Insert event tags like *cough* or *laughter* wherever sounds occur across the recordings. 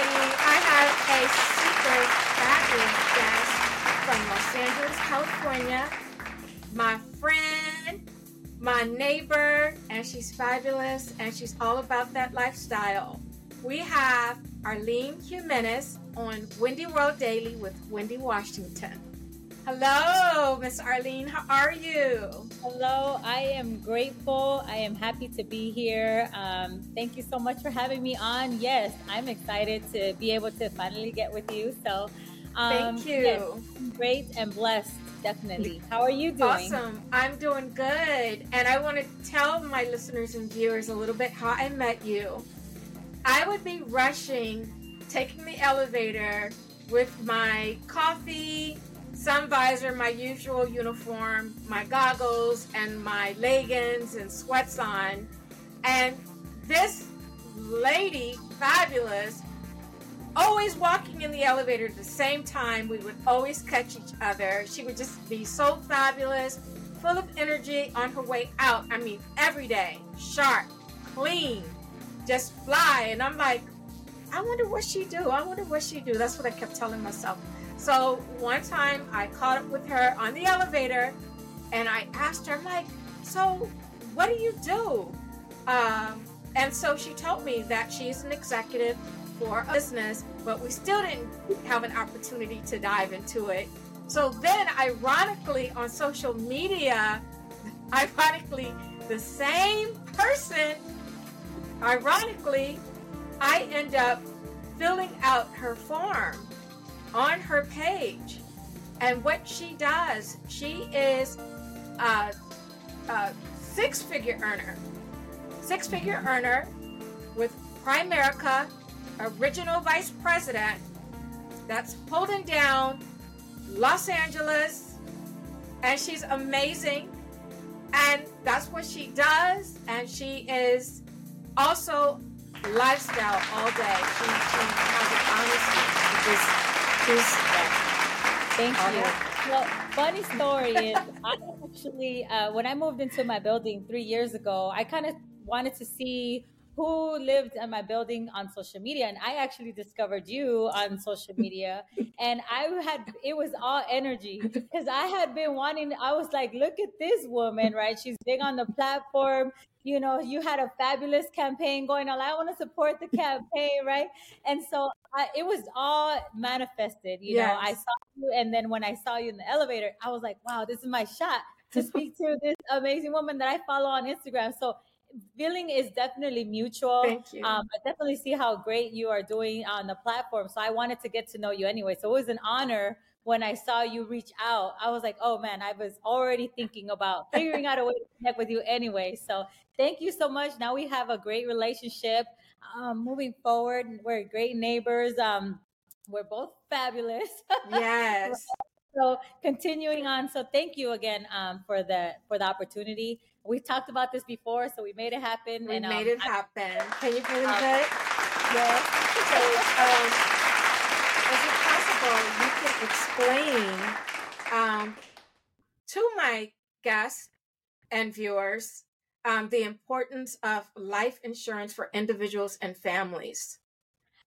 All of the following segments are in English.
I have a super fabulous guest from Los Angeles, California. My friend, my neighbor, and she's fabulous and she's all about that lifestyle. We have Arlene Jimenez on Windi World Daily with Windi Washington. Hello, Miss Arlene. How are you? Hello. I am grateful. I am happy to be here. Um, thank you so much for having me on. Yes, I'm excited to be able to finally get with you. So, um, thank you. Yes, great and blessed. Definitely. How are you doing? Awesome. I'm doing good. And I want to tell my listeners and viewers a little bit how I met you. I would be rushing, taking the elevator with my coffee, sun visor, my usual uniform, my goggles, and my leggings and sweats on. And this lady, fabulous, always walking in the elevator at the same time. We would always catch each other. She would just be so fabulous, full of energy on her way out. I mean, every day, sharp, clean, just fly. And I'm like, I wonder what she do. I wonder what she do. That's what I kept telling myself. So one time I caught up with her on the elevator and I asked her, I'm like, so what do you do? Um, and so she told me that she's an executive for a business, but we still didn't have an opportunity to dive into it. So then, ironically, on social media, *laughs* ironically, the same person, ironically, I end up filling out her form on her page. And what she does, she is a, a six figure earner, six figure earner with Primerica, original vice president that's holding down Los Angeles. And she's amazing. And that's what she does. And she is also lifestyle all day. She, she has an honesty. Thank you. Well, funny story is I actually, uh, when I moved into my building three years ago, I kind of wanted to see who lived in my building on social media and i actually discovered you on social media. *laughs* And i had it was all energy because i had been wanting i was like look at this woman right? She's big on the platform you know you had a fabulous campaign going on i want to support the *laughs* campaign right and so I, it was all manifested you yes. know i saw you and then when i saw you in the elevator i was like wow this is my shot to *laughs* speak to this amazing woman that i follow on instagram so feeling is definitely mutual. Thank you. Um, I definitely see how great you are doing on the platform. So I wanted to get to know you anyway. So it was an honor when I saw you reach out. I was like, oh man, I was already thinking about figuring out a way to connect with you anyway. So thank you so much. Now we have a great relationship. Um, moving forward, we're great neighbors. Um, we're both fabulous. *laughs* Yes. so continuing on. So thank you again um, for the for the opportunity we talked about this before, so we made it happen. We and, um, made it happen. Can you believe um, it? Yes. So, um, is it possible you can explain um, to my guests and viewers um, the importance of life insurance for individuals and families?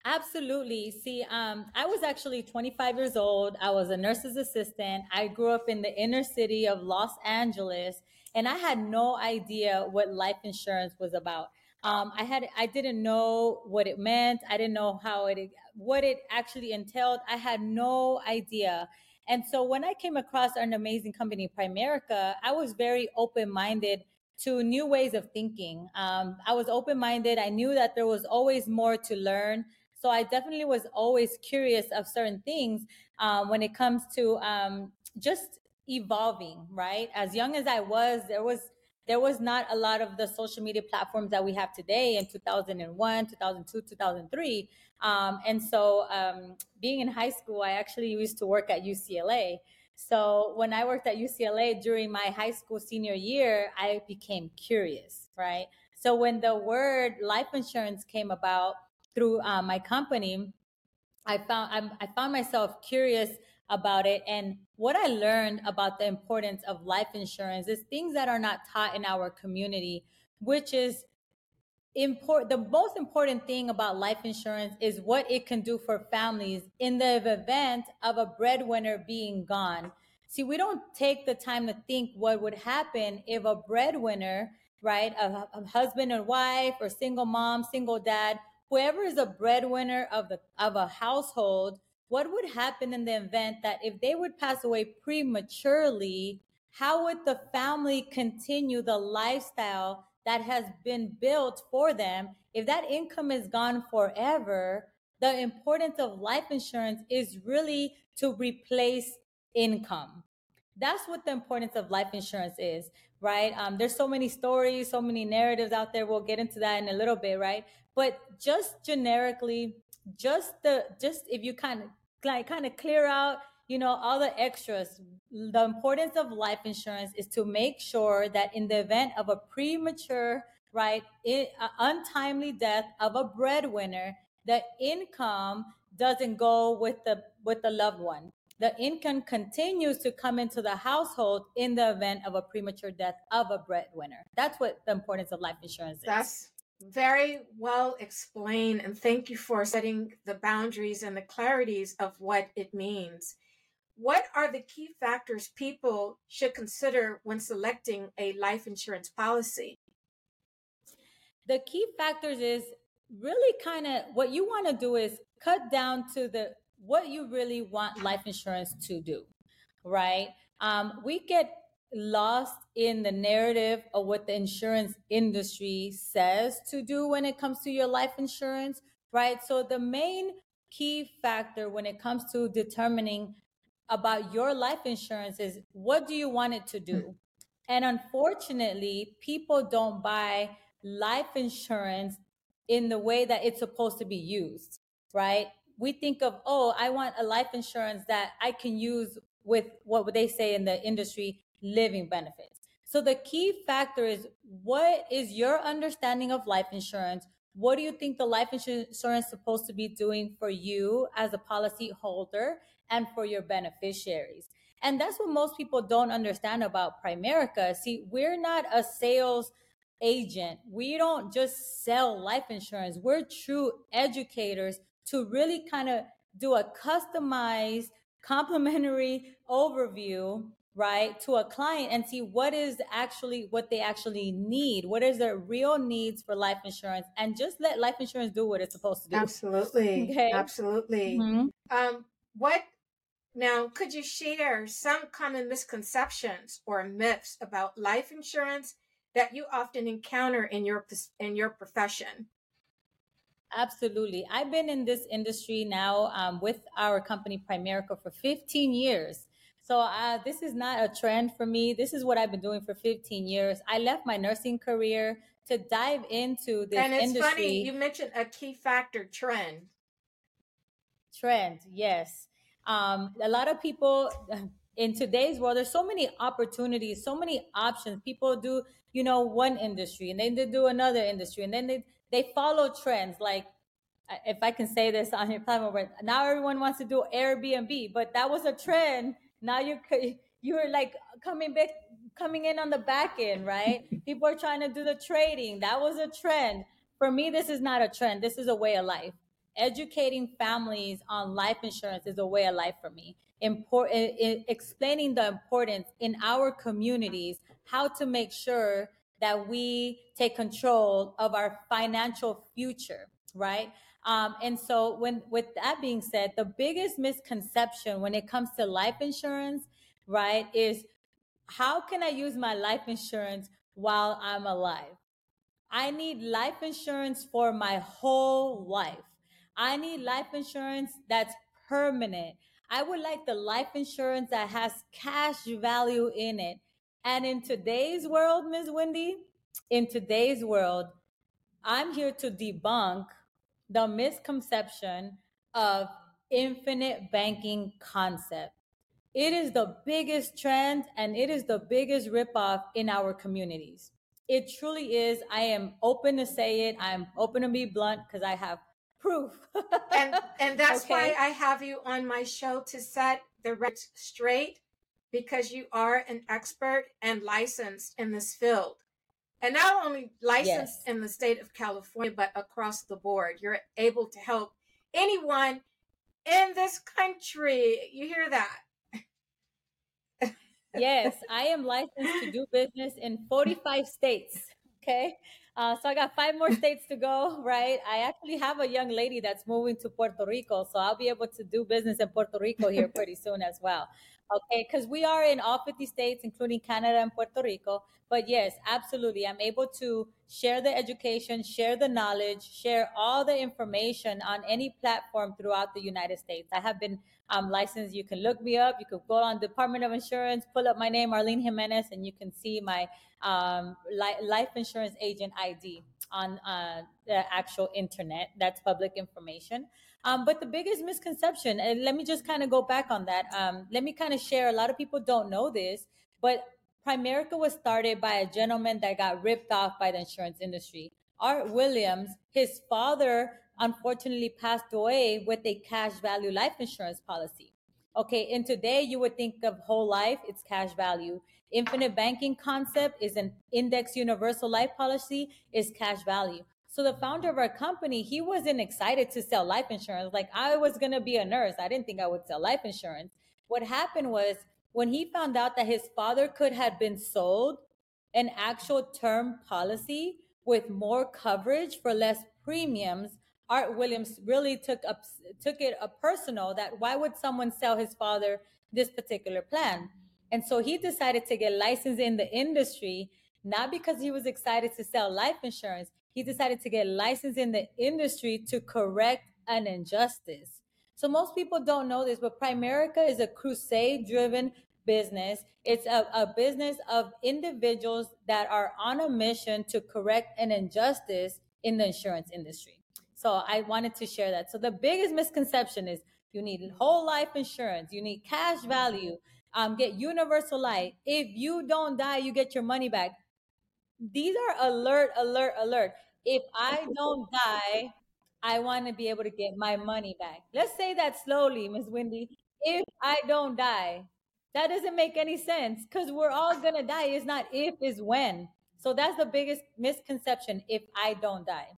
Absolutely. See, um, I was actually 25 years old. I was a nurse's assistant. I grew up in the inner city of Los Angeles and I had no idea what life insurance was about. Um, I had I didn't know what it meant. I didn't know how it what it actually entailed. I had no idea. And so when I came across an amazing company, Primerica, I was very open minded to new ways of thinking. Um, I was open minded. I knew that there was always more to learn. So I definitely was always curious of certain things um, when it comes to um, just evolving, right? As young as I was, there was there was not a lot of the social media platforms that we have today in 2001, 2002, 2003. Um, and so, um, being in high school, I actually used to work at UCLA. So when I worked at UCLA during my high school senior year, I became curious, right? So when the word life insurance came about through uh, my company, I found I, I found myself curious about it. And what I learned about the importance of life insurance is things that are not taught in our community, which is import the most important thing about life insurance is what it can do for families in the event of a breadwinner being gone. See, we don't take the time to think what would happen if a breadwinner, right, a, a husband and wife or single mom, single dad, whoever is a breadwinner of the of a household, what would happen in the event that if they would pass away prematurely, how would the family continue the lifestyle that has been built for them, if that income is gone forever, the importance of life insurance is really to replace income. That's what the importance of life insurance is, right? Um, there's so many stories, so many narratives out there. We'll get into that in a little bit, right? But just generically, just the just if you kind of like kind of clear out you know, all the extras. The importance of life insurance is to make sure that in the event of a premature, right, it, uh, untimely death of a breadwinner, the income doesn't go with the with the loved one. The income continues to come into the household in the event of a premature death of a breadwinner. That's what the importance of life insurance is. That's very well explained, and thank you for setting the boundaries and the clarities of what it means what are the key factors people should consider when selecting a life insurance policy? The key factors is really kind of what you want to do is cut down to the what you really want life insurance to do, right? Um, we get lost in the narrative of what the insurance industry says to do when it comes to your life insurance, right? So the main key factor when it comes to determining about your life insurance is what do you want it to do? Hmm. And unfortunately, people don't buy life insurance in the way that it's supposed to be used, right? We think of, oh, I want a life insurance that I can use with what would they say in the industry living benefits. So the key factor is what is your understanding of life insurance? What do you think the life insurance is supposed to be doing for you as a policy holder? And for your beneficiaries. And that's what most people don't understand about Primerica. See, we're not a sales agent. We don't just sell life insurance. We're true educators to really kind of do a customized complimentary overview right to a client and see what is actually what they actually need what is their real needs for life insurance and just let life insurance do what it's supposed to do absolutely okay? absolutely mm-hmm. um, what now, could you share some common misconceptions or myths about life insurance that you often encounter in your in your profession? Absolutely. I've been in this industry now um, with our company Primerica for 15 years. So uh, this is not a trend for me. This is what I've been doing for 15 years. I left my nursing career to dive into this and it's industry. funny you mentioned a key factor trend. Trend, yes. Um, a lot of people *sighs* in today's world, there's so many opportunities, so many options. People do, you know, one industry and then they do another industry and then they, they follow trends. Like, if I can say this on your platform, but now everyone wants to do Airbnb, but that was a trend. Now you *laughs* you're like coming back, coming in on the back end, right? *laughs* People are trying to do the trading. That was a trend. For me, this is not a trend. This is a way of life educating families on life insurance is a way of life for me. Important, explaining the importance in our communities, how to make sure that we take control of our financial future, right? Um, and so, when with that being said, the biggest misconception when it comes to life insurance, right, is how can I use my life insurance while I'm alive? I need life insurance for my whole life. I need life insurance that's permanent. I would like the life insurance that has cash value in it. And in today's world, Ms. Windi, in today's world, I'm here to debunk the misconception of infinite banking concept. It is the biggest trend and it is the biggest ripoff in our communities. It truly is. I am open to say it. I'm open to be blunt because I have proof. and and that's okay. why I have you on my show to set the record straight because you are an expert and licensed in this field. and not only licensed yes. in the state of California, but across the board. You're able to help anyone in this country. You hear that? yes, I am licensed to do business in 45 states. Okay. Uh, so I got five more states to go, *laughs* right? I actually have a young lady that's moving to Puerto Rico, so I'll be able to do business in Puerto Rico here *laughs* pretty soon as well. Okay, because we are in all 50 states, including Canada and Puerto Rico. But yes, absolutely. I'm able to share the education, share the knowledge, share all the information on any platform throughout the United States. I have been um, licensed. You can look me up. You could go on Department of Insurance, pull up my name, Arlene Jimenez, and you can see my um, li- life insurance agent ID on uh, the actual internet. That's public information. Um, but the biggest misconception, and let me just kind of go back on that. Um, let me kind of share. A lot of people don't know this, but Primerica was started by a gentleman that got ripped off by the insurance industry. Art Williams, his father unfortunately passed away with a cash value life insurance policy. Okay, and today you would think of whole life, it's cash value. Infinite banking concept is an index universal life policy, is cash value. So the founder of our company, he wasn't excited to sell life insurance. Like I was to be a nurse. I didn't think I would sell life insurance. What happened was when he found out that his father could have been sold an actual term policy with more coverage for less premiums, Art Williams really took up took it a personal that why would someone sell his father this particular plan? And so he decided to get licensed in the industry, not because he was excited to sell life insurance, he decided to get licensed in the industry to correct an injustice. So most people don't know this, but Primerica is a crusade driven business. It's a, a business of individuals that are on a mission to correct an injustice in the insurance industry. So I wanted to share that. So the biggest misconception is you need whole life insurance, you need cash value, um, get universal life. If you don't die, you get your money back these are alert, alert, alert. If I don't die, I want to be able to get my money back. Let's say that slowly, Miss Windi. If I don't die, that doesn't make any sense because we're all gonna die. It's not if, is when. So that's the biggest misconception. If I don't die,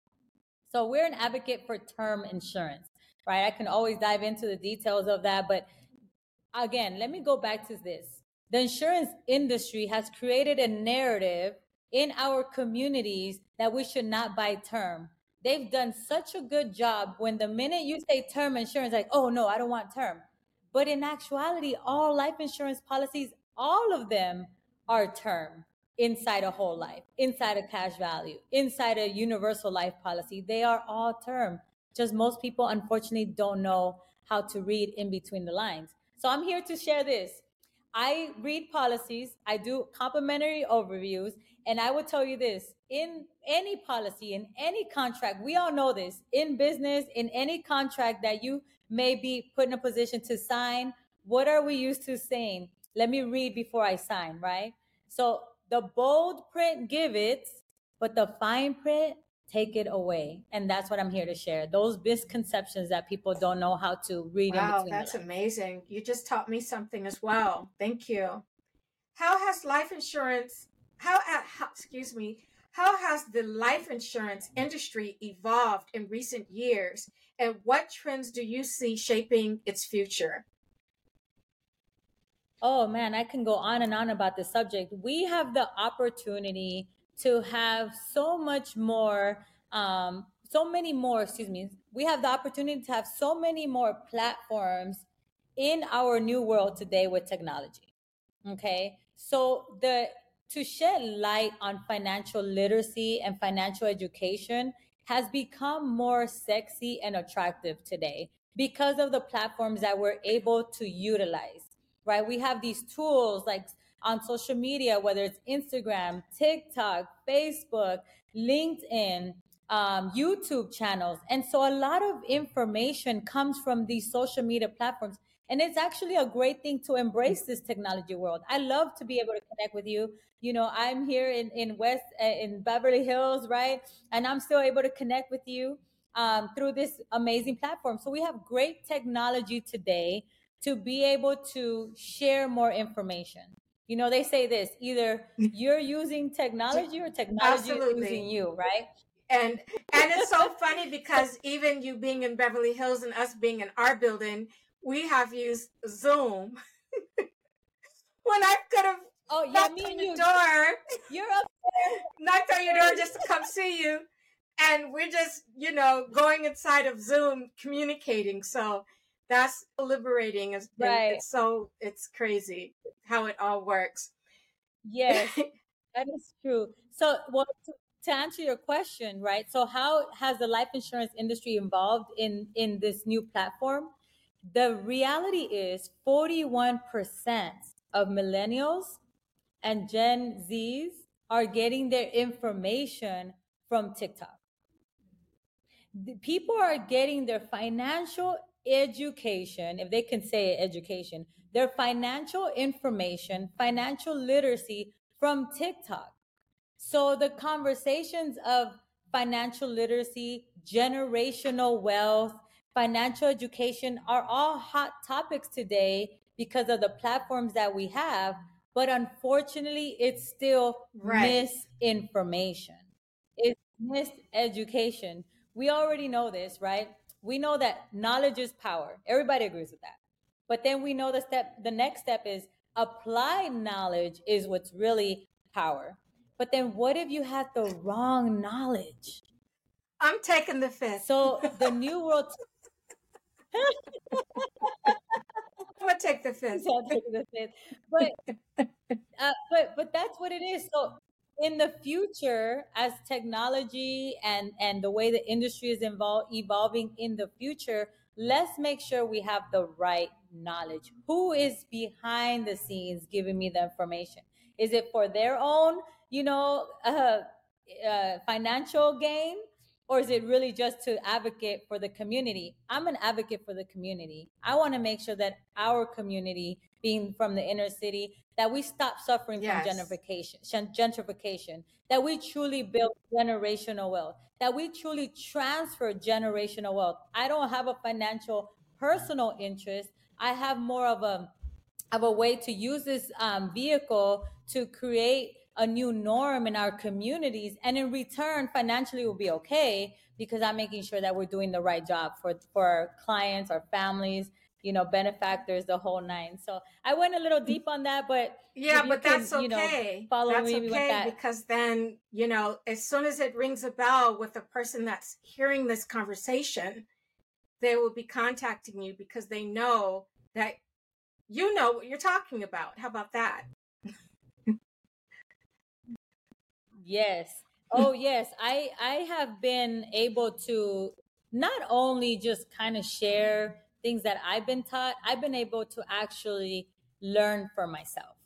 so we're an advocate for term insurance, right? I can always dive into the details of that, but again, let me go back to this. The insurance industry has created a narrative in our communities that we should not buy term. They've done such a good job when the minute you say term insurance, like, oh no, I don't want term. But in actuality, all life insurance policies, all of them are term inside a whole life, inside a cash value, inside a universal life policy. They are all term. Just most people, unfortunately, don't know how to read in between the lines. So I'm here to share this. I read policies, I do complimentary overviews, and I will tell you this in any policy, in any contract, we all know this in business, in any contract that you may be put in a position to sign, what are we used to saying? Let me read before I sign, right? So the bold print give it, but the fine print take it away. And that's what I'm here to share. Those misconceptions that people don't know how to read. Wow, that's amazing. You just taught me something as well. Thank you. How has life insurance how, uh, how excuse me how has the life insurance industry evolved in recent years and what trends do you see shaping its future oh man i can go on and on about this subject. We have the opportunity to have so much more um, so many more excuse me we have the opportunity to have so many more platforms in our new world today with technology okay? So the to shed light on financial literacy and financial education has become more sexy and attractive today because of the platforms that we're able to utilize, right? We have these tools like on social media, whether it's Instagram, TikTok, Facebook, LinkedIn, um, YouTube channels. And so a lot of information comes from these social media platforms. And it's actually a great thing to embrace this technology world. I love to be able to connect with you. You know, I'm here in, in West, uh, in Beverly Hills, right? And I'm still able to connect with you um, through this amazing platform. So we have great technology today to be able to share more information. You know, they say this either *laughs* you're using technology or technology Absolutely. is using you, right? and and it's so funny because even you being in Beverly Hills and us being in our building, we have used Zoom. *laughs* when I could have Oh yeah, knocked on your you. door, *laughs* You're up there. knocked on your door just to come see you, and we're just you know going inside of Zoom communicating. So that's liberating. It's, Right. it's so it's crazy how it all works. Yes, *laughs* that is true. So, well, to, to answer your question, right? So, how has the life insurance industry involved in in this new platform? The reality is, forty one percent of millennials and Gen Zs are getting their information from TikTok. The people are getting their financial education, if they can say education, their financial information, financial literacy from TikTok. So the conversations of financial literacy, generational wealth, financial education are all hot topics today because of the platforms that we have. But unfortunately, it's still Right. misinformation. It's miseducation. We already know this, right? We know that knowledge is power. Everybody agrees with that. But then we know the step the next step is applied knowledge is what's really power. But then what if you had the wrong knowledge? I'm taking the fifth. So the new world *laughs* I'm gonna take the fifth. *laughs* So I'll take the fifth. But uh, but but that's what it is. So in the future, as technology and and the way the industry is involved evolving in the future, let's make sure we have the right knowledge. Who is behind the scenes giving me the information? Is it for their own, you know, uh, uh, financial gain? or is it really just to advocate for the community? I'm an advocate for the community. I want to make sure that our community, being from the inner city, that we stop suffering Yes. from gentrification, gentrification, that we truly build generational wealth, that we truly transfer generational wealth. I don't have a financial personal interest. I have more of a of a way to use this um, vehicle to create a new norm in our communities and in return financially will be okay because i'm making sure that we're doing the right job for for our clients our families you know benefactors the whole nine so i went a little deep on that but Yeah, but can, that's you know, okay. follow that's me with that. because then, you know, as soon as it rings a bell with the person that's hearing this conversation, they will be contacting you because they know that you know what you're talking about. How about that? Yes. Oh, yes. I I have been able to not only just kind of share things that I've been taught, I've been able to actually learn for myself.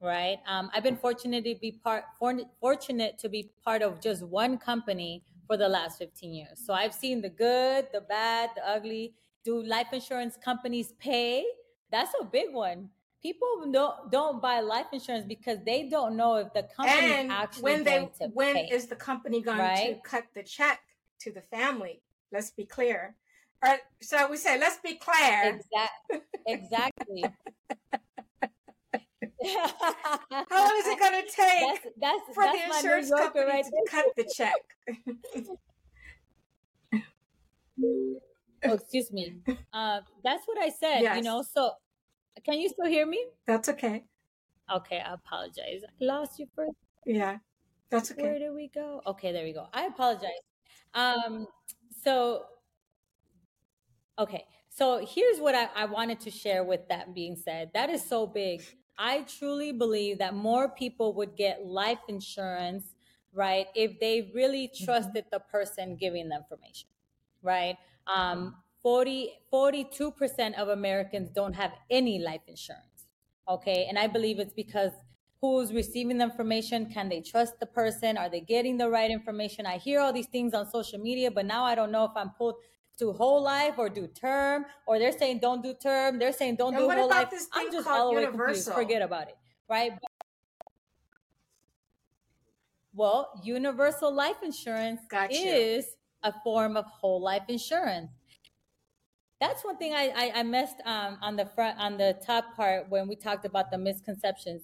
Right. Um, I've been fortunate to be part for, fortunate to be part of just one company for the last 15 years. So I've seen the good, the bad, the ugly. Do life insurance companies pay? That's a big one. People don't don't buy life insurance because they don't know if the company and actually when they when pay. is the company going to cut the check to the family? Let's be clear. Or so we say, let's be clear. Exactly. Exactly. *laughs* How long is it going to take That's that's for that's the insurance company right to cut the check? Oh, excuse me. Uh, that's what I said. You know. So, can you still hear me? That's okay. Okay, I apologize. I lost you for Yeah, that's okay. Where did we go? Okay, there we go. I apologize. Um, so, okay. So here's what I, I wanted to share with that being said. That is so big. I truly believe that more people would get life insurance, right, if they really trusted the person giving the information, right? Um, 40, 42% of Americans don't have any life insurance. Okay. And I believe it's because who's receiving the information? Can they trust the person? Are they getting the right information? I hear all these things on social media, but now I don't know if I'm pulled to whole life or do term, or they're saying don't do term, they're saying don't And do what whole about life. this I'm just all the way confused. Forget about it, right? Well, universal life insurance Got you. is a form of whole life insurance. That's one thing I, I, I missed um, on the front on the top part when we talked about the misconceptions.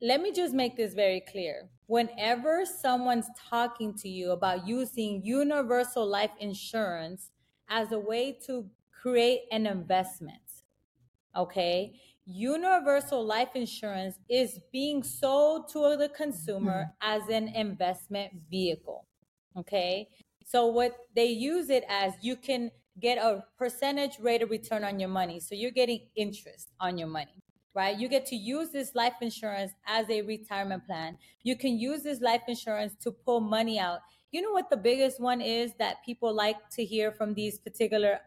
let me just make this very clear. Whenever someone's talking to you about using universal life insurance as a way to create an investment, okay? Universal life insurance is being sold to the consumer mm-hmm. as an investment vehicle, okay? So what they use it as you can get a percentage rate of return on your money. So you're getting interest on your money right? You get to use this life insurance as a retirement plan. You can use this life insurance to pull money out. You know what the biggest one is that people like to hear from these particular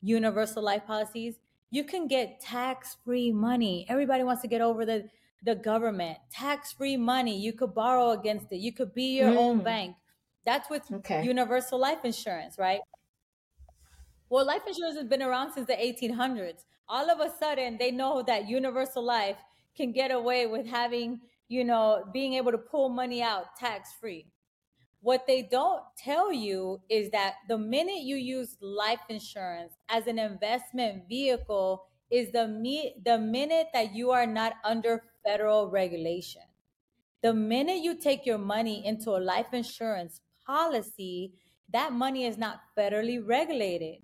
universal life policies? You can get tax free money. Everybody wants to get over the, the government. Tax free money. You could borrow against it. You could be your mm. own bank. That's with okay. universal life insurance, right? Well, life insurance has been around since the 1800s all of a sudden they know that universal life can get away with having, you know, being able to pull money out tax free. What they don't tell you is that the minute you use life insurance as an investment vehicle is the me- the minute that you are not under federal regulation. The minute you take your money into a life insurance policy, that money is not federally regulated.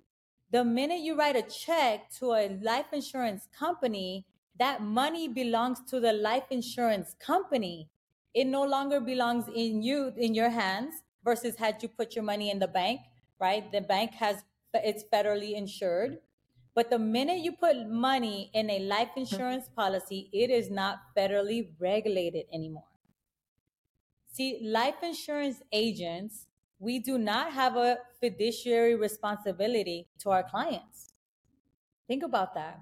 The minute you write a check to a life insurance company, that money belongs to the life insurance company. It no longer belongs in you, in your hands, versus had you put your money in the bank, right? The bank has, it's federally insured. But the minute you put money in a life insurance policy, it is not federally regulated anymore. See, life insurance agents we do not have a fiduciary responsibility to our clients. Think about that.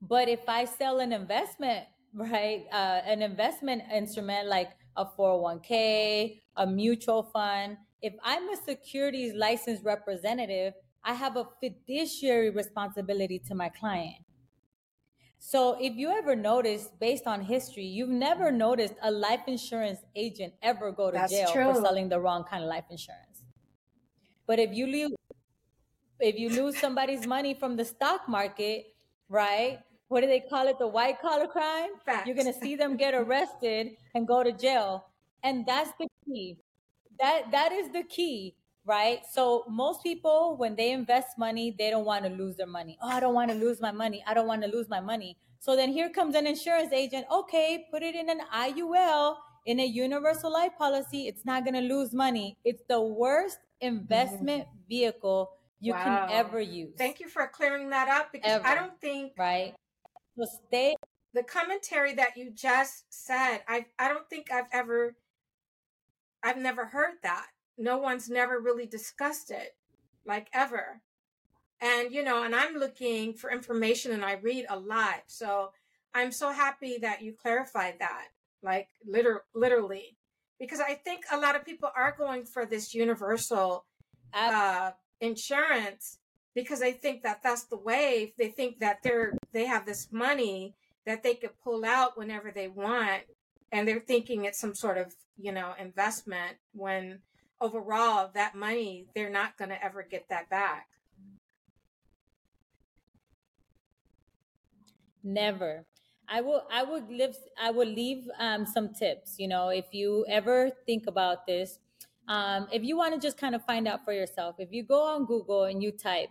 But if I sell an investment, right, uh, an investment instrument like a 401k, a mutual fund, if I'm a securities licensed representative, I have a fiduciary responsibility to my client. So if you ever notice, based on history, you've never noticed a life insurance agent ever go to That's jail true. for selling the wrong kind of life insurance. But if you lose, if you lose somebody's money from the stock market, right? What do they call it? The white collar crime. Facts. You're gonna see them get arrested and go to jail, and that's the key. That that is the key right? So most people, when they invest money, they don't want to lose their money. Oh, I don't want to lose my money. I don't want to lose my money. So then here comes an insurance agent. Okay, put it in an IUL in a universal life policy. It's not going to lose money. It's the worst investment mm-hmm. vehicle you wow. can ever use. Thank you for clearing that up because ever. I don't think right. The commentary that you just said, I I don't think I've ever, I've never heard that no one's never really discussed it, like ever. And, you know, and I'm looking for information and I read a lot. So I'm so happy that you clarified that, like liter- literally, because I think a lot of people are going for this universal uh, insurance because they think that that's the way. They think that they're they have this money that they could pull out whenever they want, and they're thinking it's some sort of you know investment when overall that money they're not going to ever get that back. Never. I will i would live i would leave um, some tips you know if you ever think about this. Um, if you want to just kind of find out for yourself if you go on google and you type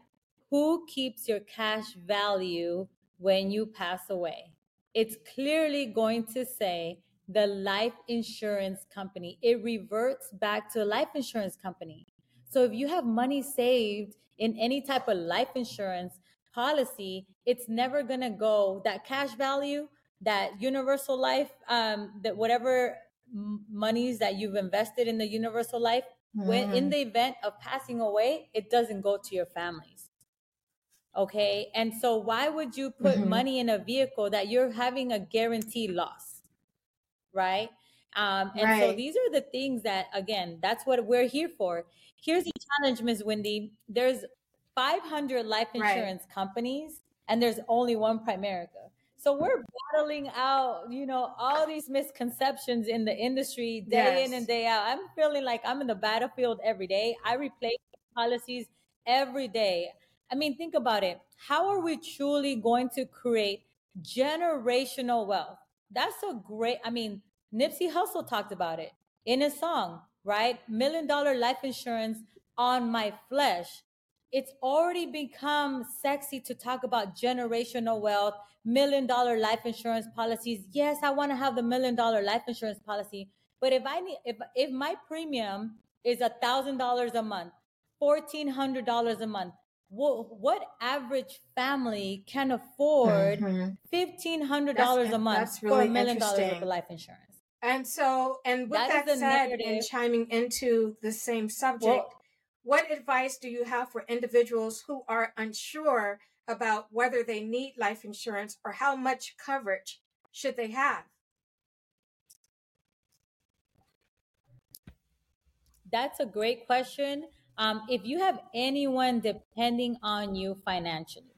who keeps your cash value when you pass away it's clearly going to say the life insurance company. It reverts back to a life insurance company. So if you have money saved in any type of life insurance policy, it's never going to go that cash value, that universal life, um, that whatever monies that you've invested in the universal life, mm. when in mm-hmm. the event of passing away, it doesn't go to your families. Okay. And so why would you put mm-hmm. money in a vehicle that you're having a guaranteed loss? right? Um, and right. so these are the things that, again, that's what we're here for. Here's the challenge, Ms. Windi. There's 500 life insurance right. companies, and there's only one Primerica. So we're battling out, you know, all these misconceptions in the industry day yes. in and day out. I'm feeling like I'm in the battlefield every day. I replace policies every day. I mean, think about it. How are we truly going to create generational wealth? that's a great, I mean, Nipsey Hussle talked about it in his song, right? Million dollar life insurance on my flesh. It's already become sexy to talk about generational wealth, million dollar life insurance policies. Yes, I want to have the million dollar life insurance policy, but if I need, if if my premium is a thousand dollars a month, fourteen hundred dollars a month, what, what average family can afford mm-hmm. $1,500 a month really for a million dollars of life insurance? And so, and with that, that said, narrative. and chiming into the same subject, well, what advice do you have for individuals who are unsure about whether they need life insurance or how much coverage should they have? That's a great question. Um, if you have anyone depending on you financially,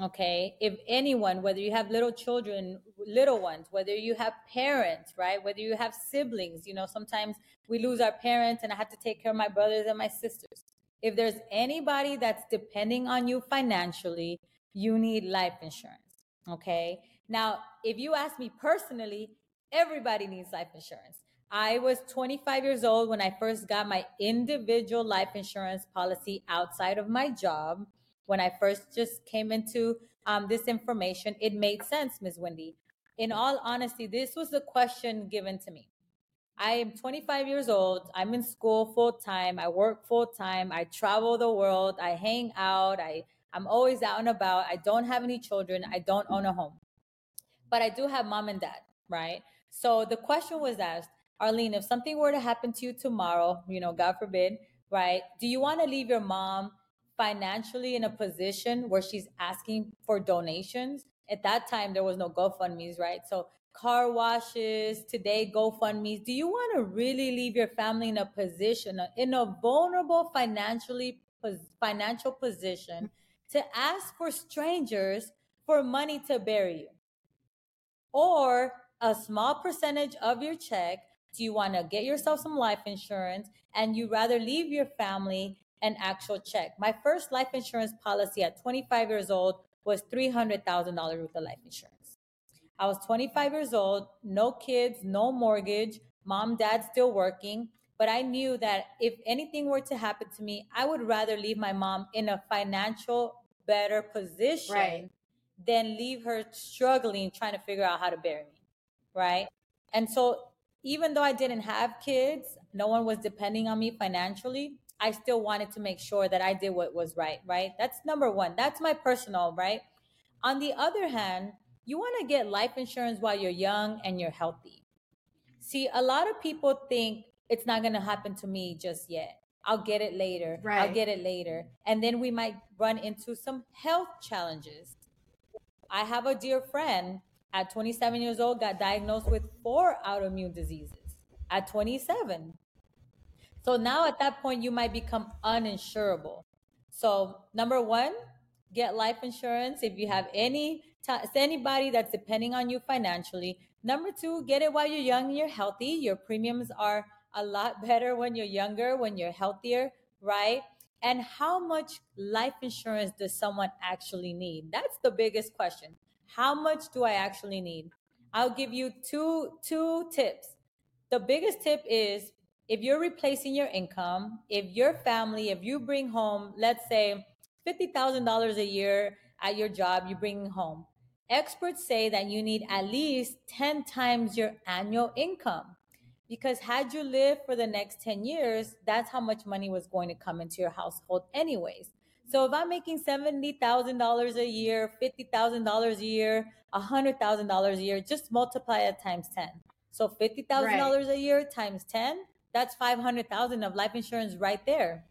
okay, if anyone, whether you have little children, little ones, whether you have parents, right, whether you have siblings, you know, sometimes we lose our parents and I have to take care of my brothers and my sisters. If there's anybody that's depending on you financially, you need life insurance, okay? Now, if you ask me personally, everybody needs life insurance. I was 25 years old when I first got my individual life insurance policy outside of my job. When I first just came into um, this information, it made sense, Ms. Windi. In all honesty, this was the question given to me. I am 25 years old. I'm in school full time. I work full time. I travel the world. I hang out. I, I'm always out and about. I don't have any children. I don't own a home. But I do have mom and dad, right? So the question was asked Arlene, if something were to happen to you tomorrow, you know, God forbid, right? Do you want to leave your mom financially in a position where she's asking for donations? At that time, there was no GoFundMe's, right? So car washes, today GoFundMe's. Do you want to really leave your family in a position, in a vulnerable financially financial position to ask for strangers for money to bury you? Or a small percentage of your check do you want to get yourself some life insurance and you rather leave your family an actual check? My first life insurance policy at 25 years old was $300,000 worth of life insurance. I was 25 years old, no kids, no mortgage, mom, dad still working. But I knew that if anything were to happen to me, I would rather leave my mom in a financial better position right. than leave her struggling trying to figure out how to bury me. Right. And so even though I didn't have kids, no one was depending on me financially. I still wanted to make sure that I did what was right, right? That's number one. That's my personal, right? On the other hand, you want to get life insurance while you're young and you're healthy. See, a lot of people think it's not going to happen to me just yet. I'll get it later. Right. I'll get it later. And then we might run into some health challenges. I have a dear friend at 27 years old, got diagnosed with four autoimmune diseases at 27. So now at that point, you might become uninsurable. So, number one, get life insurance if you have any t- anybody that's depending on you financially. Number two, get it while you're young and you're healthy. Your premiums are a lot *laughs* better when you're younger, when you're healthier, right? And how much life insurance does someone actually need? That's the biggest question. How much do I actually need? I'll give you two two tips. The biggest tip is if you're replacing your income, if your family, if you bring home, let's say $50,000 a year at your job, you bring home. Experts say that you need at least 10 times your annual income. Because had you lived for the next 10 years, that's how much money was going to come into your household, anyways. So if I'm making $70,000 a year, $50,000 a year, $100,000 a year, just multiply it times 10. So $50,000 right. a year times 10, that's 500,000 of life insurance right there.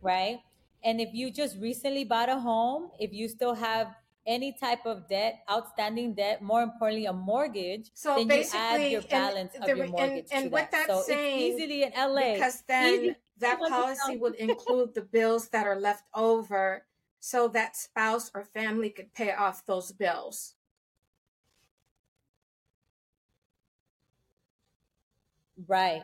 Right? And if you just recently bought a home, if you still have any type of debt, outstanding debt, more importantly, a mortgage, so then you add your balance of the, your mortgage and, and to that. So saying, it's easily in LA. Because then that policy would include the bills that are left over so that spouse or family could pay off those bills. Right.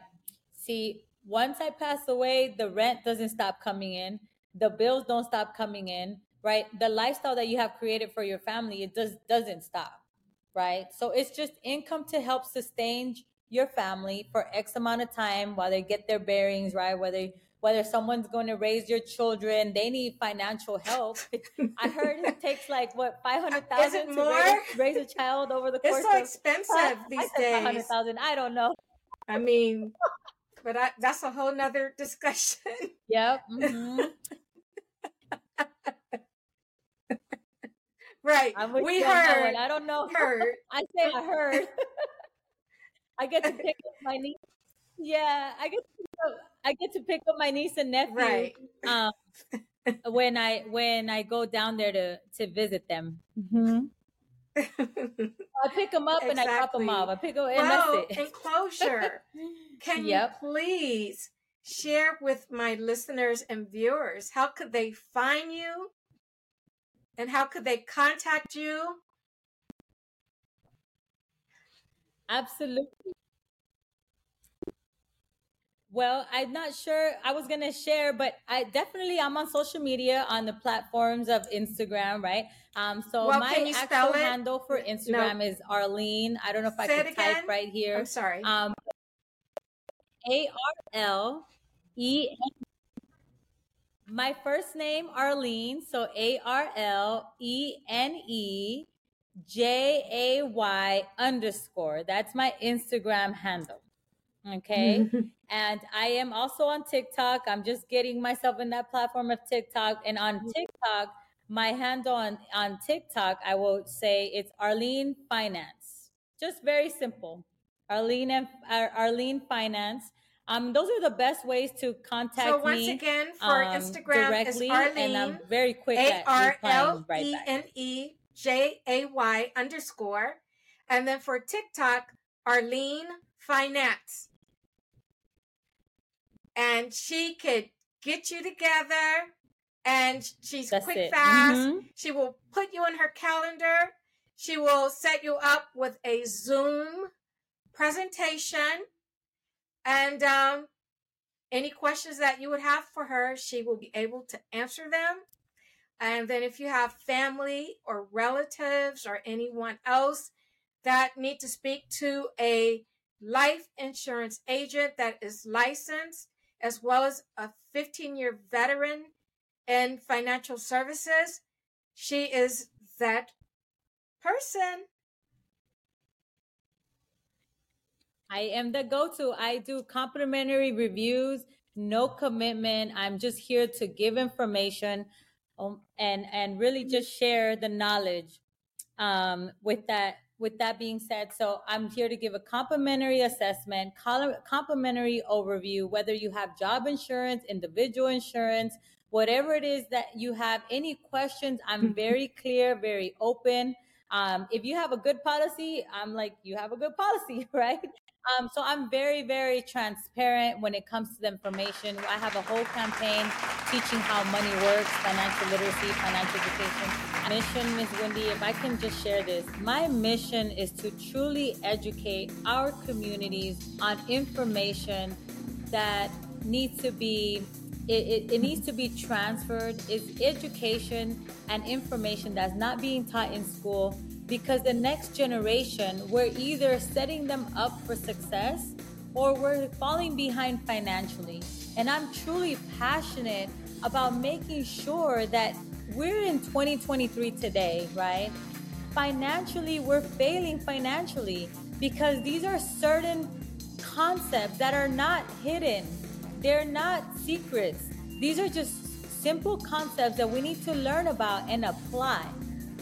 See, once I pass away, the rent doesn't stop coming in, the bills don't stop coming in, right? The lifestyle that you have created for your family, it just doesn't stop. right? So it's just income to help sustain your family for X amount of time while they get their bearings, right? Whether whether someone's going to raise your children, they need financial help. *laughs* I heard it takes like what five hundred thousand to raise, raise, a child over the course. Of It's so of, expensive *laughs* these I days. Five hundred thousand. I don't know. I mean, but I, that's a whole nother *laughs* discussion. Yep. Mm-hmm. right. we heard. I don't know. Heard. I say I heard. I get to pick up my niece. Yeah, I get to up, I get to pick up my niece and nephew. Right. Um, *laughs* when I when I go down there to to visit them. Mm-hmm. I pick them up exactly. and I drop them off. I pick them and well, that's it. Enclosure. *laughs* Can yep. you please share with my listeners and viewers how could they find you and how could they contact you? Absolutely. Well, I'm not sure. I was gonna share, but I definitely I'm on social media on the platforms of Instagram, right? Um, so well, my actual handle for Instagram no. is Arlene. I don't know if Say I can type right here. I'm sorry. Um, A R L E. My first name Arlene, so A R L E N E J A Y underscore. That's my Instagram handle. Okay. *laughs* and I am also on TikTok. I'm just getting myself in that platform of TikTok. And on TikTok, my handle on, on TikTok, I will say it's Arlene Finance. Just very simple. Arlene and Arlene Finance. Um, those are the best ways to contact me. So once me, again, for um, Instagram directly, is Arlene, and I'm very quick A R L E N E J A Y underscore, and then for TikTok, Arlene Finance and she could get you together and she's That's quick it. fast. Mm-hmm. She will put you in her calendar. She will set you up with a Zoom presentation. And um, any questions that you would have for her, she will be able to answer them. And then if you have family or relatives or anyone else that need to speak to a life insurance agent that is licensed, as well as a 15 year veteran in financial services. She is that person. I am the go to. I do complimentary reviews, no commitment. I'm just here to give information um, and, and really just share the knowledge um, with that with that being said, so I'm here to give a complimentary assessment, complimentary overview, whether you have job insurance, individual insurance, whatever it is that you have, any questions, I'm mm-hmm. very clear, very open. Um, if you have a good policy, I'm like, you have a good policy, *laughs* right? Um, so I'm very, very transparent when it comes to the information. I have a whole campaign teaching how money works, financial literacy, financial education. Mission, Miss Windi, if I can just share this, my mission is to truly educate our communities on information that needs to be it, it, it, needs to be transferred is education and information that's not being taught in school because the next generation, we're either setting them up for success or we're falling behind financially. And I'm truly passionate about making sure that we're in 2023 today, right? Financially, we're failing financially because these are certain concepts that are not hidden, they're not secrets. These are just simple concepts that we need to learn about and apply,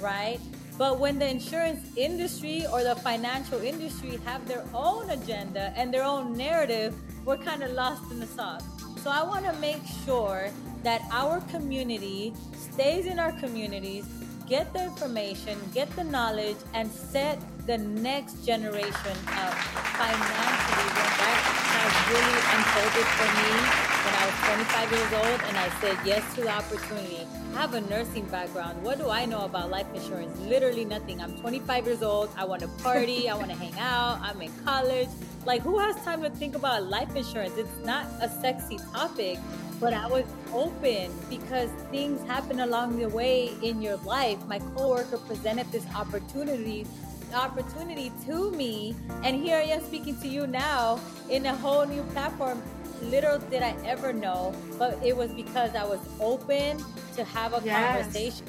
right? But when the insurance industry or the financial industry have their own agenda and their own narrative, we're kind of lost in the sauce. So I want to make sure that our community stays in our communities, get the information, get the knowledge, and set the next generation up financially. When that has really unfolded for me when I was 25 years old and I said yes to the opportunity. I have a nursing background. What do I know about life insurance? Literally nothing. I'm 25 years old. I want to party. I want to hang out. I'm in college. Like, who has time to think about life insurance? It's not a sexy topic, but I was open because things happen along the way in your life. My coworker presented this opportunity opportunity to me, and here I am speaking to you now in a whole new platform. Little did I ever know, but it was because I was open to have a yes. conversation.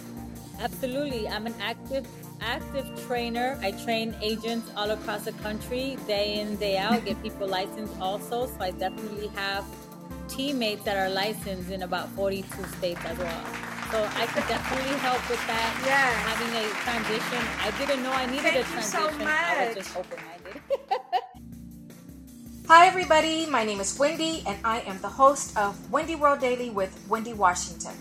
Absolutely. I'm an active active trainer. I train agents all across the country day in, day out, get *laughs* people licensed also. So I definitely have teammates that are licensed in about 42 states as well. So I could definitely help with that. Yeah. Having a transition. I didn't know I needed Thank a transition. So I was just open minded. Hi, everybody. My name is Windi, and I am the host of Windi World Daily with Windi Washington.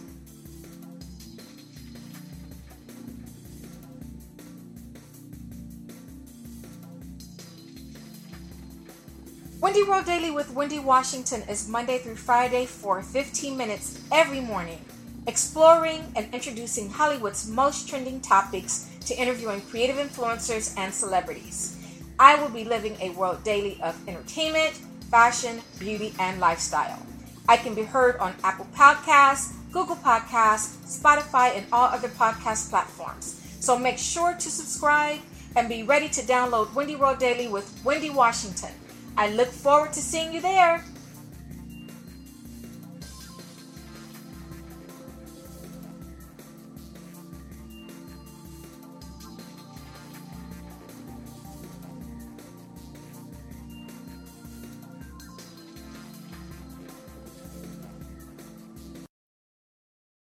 Windi World Daily with Windi Washington is Monday through Friday for 15 minutes every morning, exploring and introducing Hollywood's most trending topics to interviewing creative influencers and celebrities. I will be living a world daily of entertainment, fashion, beauty, and lifestyle. I can be heard on Apple Podcasts, Google Podcasts, Spotify, and all other podcast platforms. So make sure to subscribe and be ready to download Windi World Daily with Windi Washington. I look forward to seeing you there.